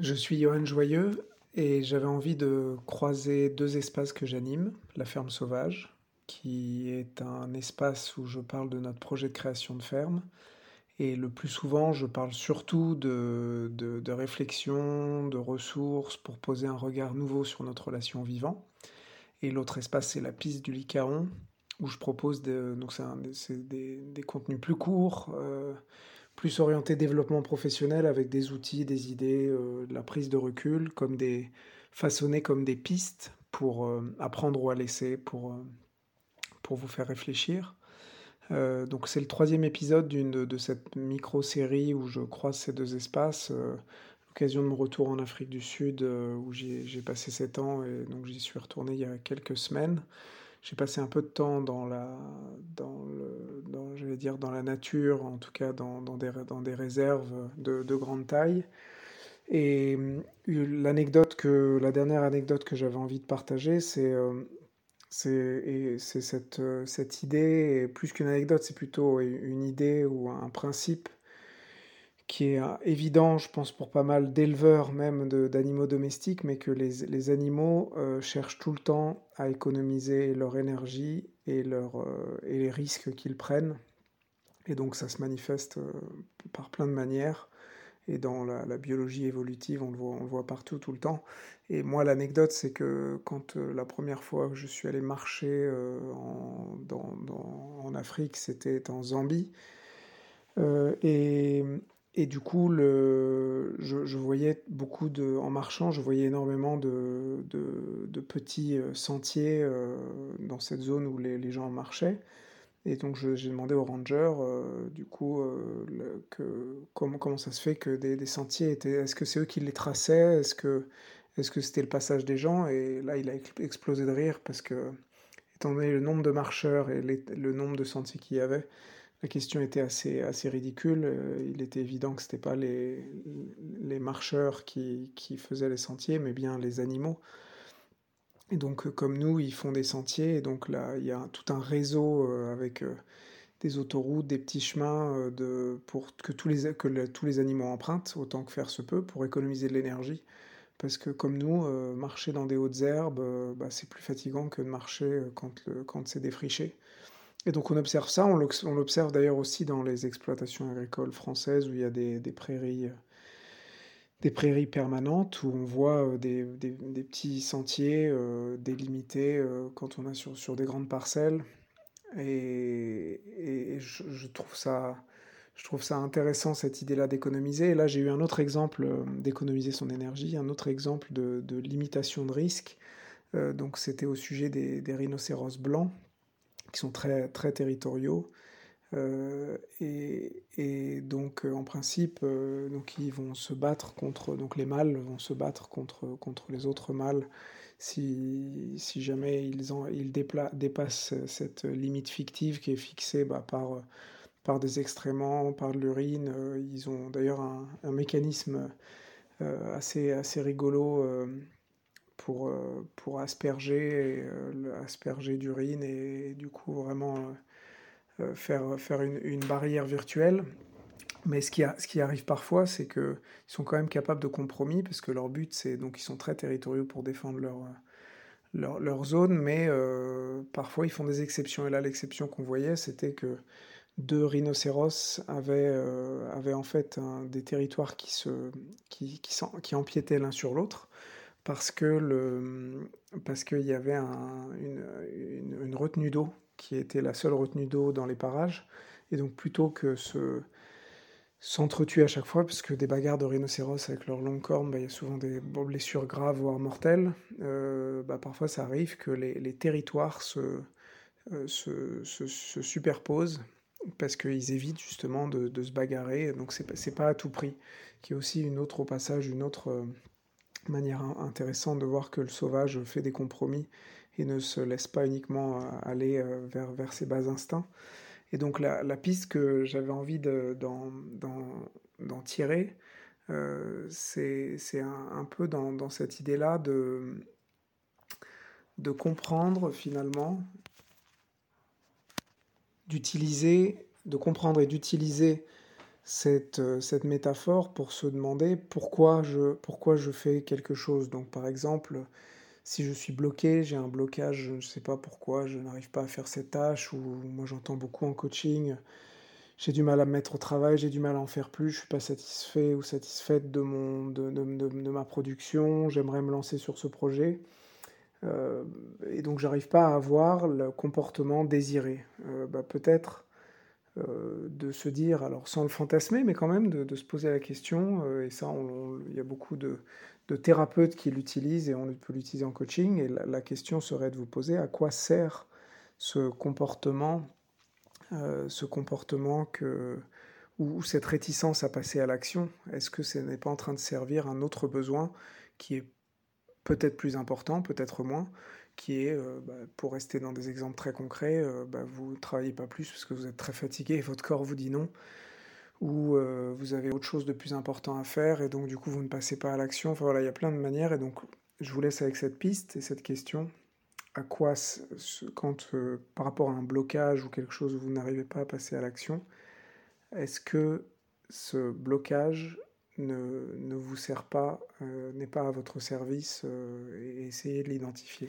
Je suis Johan Joyeux et j'avais envie de croiser deux espaces que j'anime, la ferme sauvage, qui est un espace où je parle de notre projet de création de ferme. Et le plus souvent, je parle surtout de, de, réflexion, de ressources pour poser un regard nouveau sur notre relation au vivant. Et l'autre espace, c'est la piste du Licaon, où je propose donc des, contenus plus courts, euh, plus orienté développement professionnel avec des outils, des idées, euh, la prise de recul, comme des façonnés comme des pistes pour euh, apprendre ou à laisser, pour, euh, pour vous faire réfléchir. Donc c'est le troisième épisode d'une de, de, cette micro-série où je croise ces deux espaces. L'occasion de mon retour en Afrique du Sud où j'ai passé sept ans et donc j'y suis retourné il y a quelques semaines. J'ai passé un peu de temps dans la, dans le, dans, je vais dire dans la nature, en tout cas dans, dans, des, dans des réserves de, de grande taille. Et euh, l'anecdote que, la dernière anecdote que j'avais envie de partager, c'est euh, cette, euh, cette idée, plus qu'une anecdote, c'est plutôt une idée ou un principe qui est évident, je pense, pour pas mal d'éleveurs même d'animaux domestiques, mais que les, les animaux euh, cherchent tout le temps à économiser leur énergie et, leur, euh, et les risques qu'ils prennent. Et donc ça se manifeste euh, par plein de manières. Et dans la, biologie évolutive, on le, voit, on le voit partout, tout le temps. Et moi, l'anecdote, c'est que quand euh, la première fois que je suis allé marcher euh, en, en Afrique, c'était en Zambie. Euh, et et du coup, je, voyais beaucoup de, en marchant, je voyais énormément de, de, de petits euh, sentiers euh, dans cette zone où les, gens marchaient. Et donc, j'ai demandé aux rangers, euh, du coup, que, comment, ça se fait que des, sentiers étaient. Est-ce que c'est eux qui les traçaient? Est-ce que est-ce que c'était le passage des gens? Et là, il a explosé de rire parce que, étant donné le nombre de marcheurs et le nombre de sentiers qu'il y avait, la question était assez, assez ridicule. Euh, il était évident que ce n'était pas les, les marcheurs qui, qui, faisaient les sentiers, mais bien les animaux. Et donc, euh, comme nous, ils font des sentiers. Et donc là, il y a tout un réseau euh, avec des autoroutes, des petits chemins de, pour que, tous les, que tous les animaux empruntent, autant que faire se peut, pour économiser de l'énergie. Parce que comme nous, marcher dans des hautes herbes, bah, c'est plus fatigant que de marcher quand, quand c'est défriché. Et donc on observe ça, on l'observe d'ailleurs aussi dans les exploitations agricoles françaises où il y a des, prairies, des prairies permanentes où on voit des, des, petits sentiers euh, délimités euh, quand on est sur, des grandes parcelles. Et, je, trouve ça, intéressant cette idée-là d'économiser. Et là j'ai eu un autre exemple d'économiser son énergie, un autre exemple de, limitation de risque. Euh, donc c'était au sujet des rhinocéros blancs qui sont très, très territoriaux. Euh, et, donc, euh, en principe, euh, donc, ils vont se battre contre, donc les mâles vont se battre contre, contre les autres mâles si, jamais ils, en, ils dépassent cette limite fictive qui est fixée bah, par, par des excréments, par de l'urine. Ils ont d'ailleurs un, un, mécanisme assez, assez rigolo pour, euh, pour asperger, euh, asperger d'urine et, du coup vraiment euh, faire, faire une, barrière virtuelle. Mais ce qui, ce qui arrive parfois, c'est qu'ils sont quand même capables de compromis, parce que leur but, c'est donc ils sont très territoriaux pour défendre leur, leur, leur zone, mais parfois ils font des exceptions. Et là, l'exception qu'on voyait, c'était que deux rhinocéros avaient, avaient en fait des territoires qui, se, qui, qui, qui empiétaient l'un sur l'autre parce que le parce qu'il y avait un, une, une, retenue d'eau qui était la seule retenue d'eau dans les parages. Et donc plutôt que se s'entretuer à chaque fois parce que des bagarres de rhinocéros avec leurs longues cornes bah, il y a souvent des blessures graves voire mortelles euh, bah, parfois ça arrive que les, territoires se, euh, se, se, se, superposent parce qu'ils évitent justement de, de, se bagarrer. Donc c'est pas, pas à tout prix. Qui est aussi une autre au passage une autre euh, manière intéressante de voir que le sauvage fait des compromis et ne se laisse pas uniquement euh, aller euh, vers, vers ses bas instincts. Et donc la, piste que j'avais envie d'en tirer, euh, c'est un, un, peu dans, dans cette idée-là de, de comprendre finalement, d'utiliser, de comprendre et d'utiliser cette, cette métaphore pour se demander pourquoi je, pourquoi je fais quelque chose. Donc par exemple, si je suis bloqué, j'ai un blocage, je ne sais pas pourquoi, je n'arrive pas à faire cette tâche, ou moi j'entends beaucoup en coaching, j'ai du mal à me mettre au travail, j'ai du mal à en faire plus, je suis pas satisfait ou satisfaite de, mon, de, de, de, ma production, j'aimerais me lancer sur ce projet. Euh, et donc j'arrive pas à avoir le comportement désiré. Euh, bah, peut-être euh, de se dire, alors sans le fantasmer, mais quand même de, se poser la question, et ça il y a beaucoup de, thérapeutes qui l'utilisent et on peut l'utiliser en coaching, et la, question serait de vous poser à quoi sert ce comportement euh, ce comportement ou, cette réticence à passer à l'action? Est-ce que ce n'est pas en train de servir un autre besoin qui est peut-être plus important, peut-être moins, qui est, euh, bah, pour rester dans des exemples très concrets, euh, bah, vous ne travaillez pas plus parce que vous êtes très fatigué et votre corps vous dit non, ou vous avez autre chose de plus important à faire et donc du coup vous ne passez pas à l'action. Enfin voilà, il y a plein de manières et donc je vous laisse avec cette piste et cette question à quoi, quand euh, par rapport à un blocage ou quelque chose où vous n'arrivez pas à passer à l'action, est-ce que ce blocage ne, ne vous sert pas, euh, n'est pas à votre service euh, et essayez de l'identifier.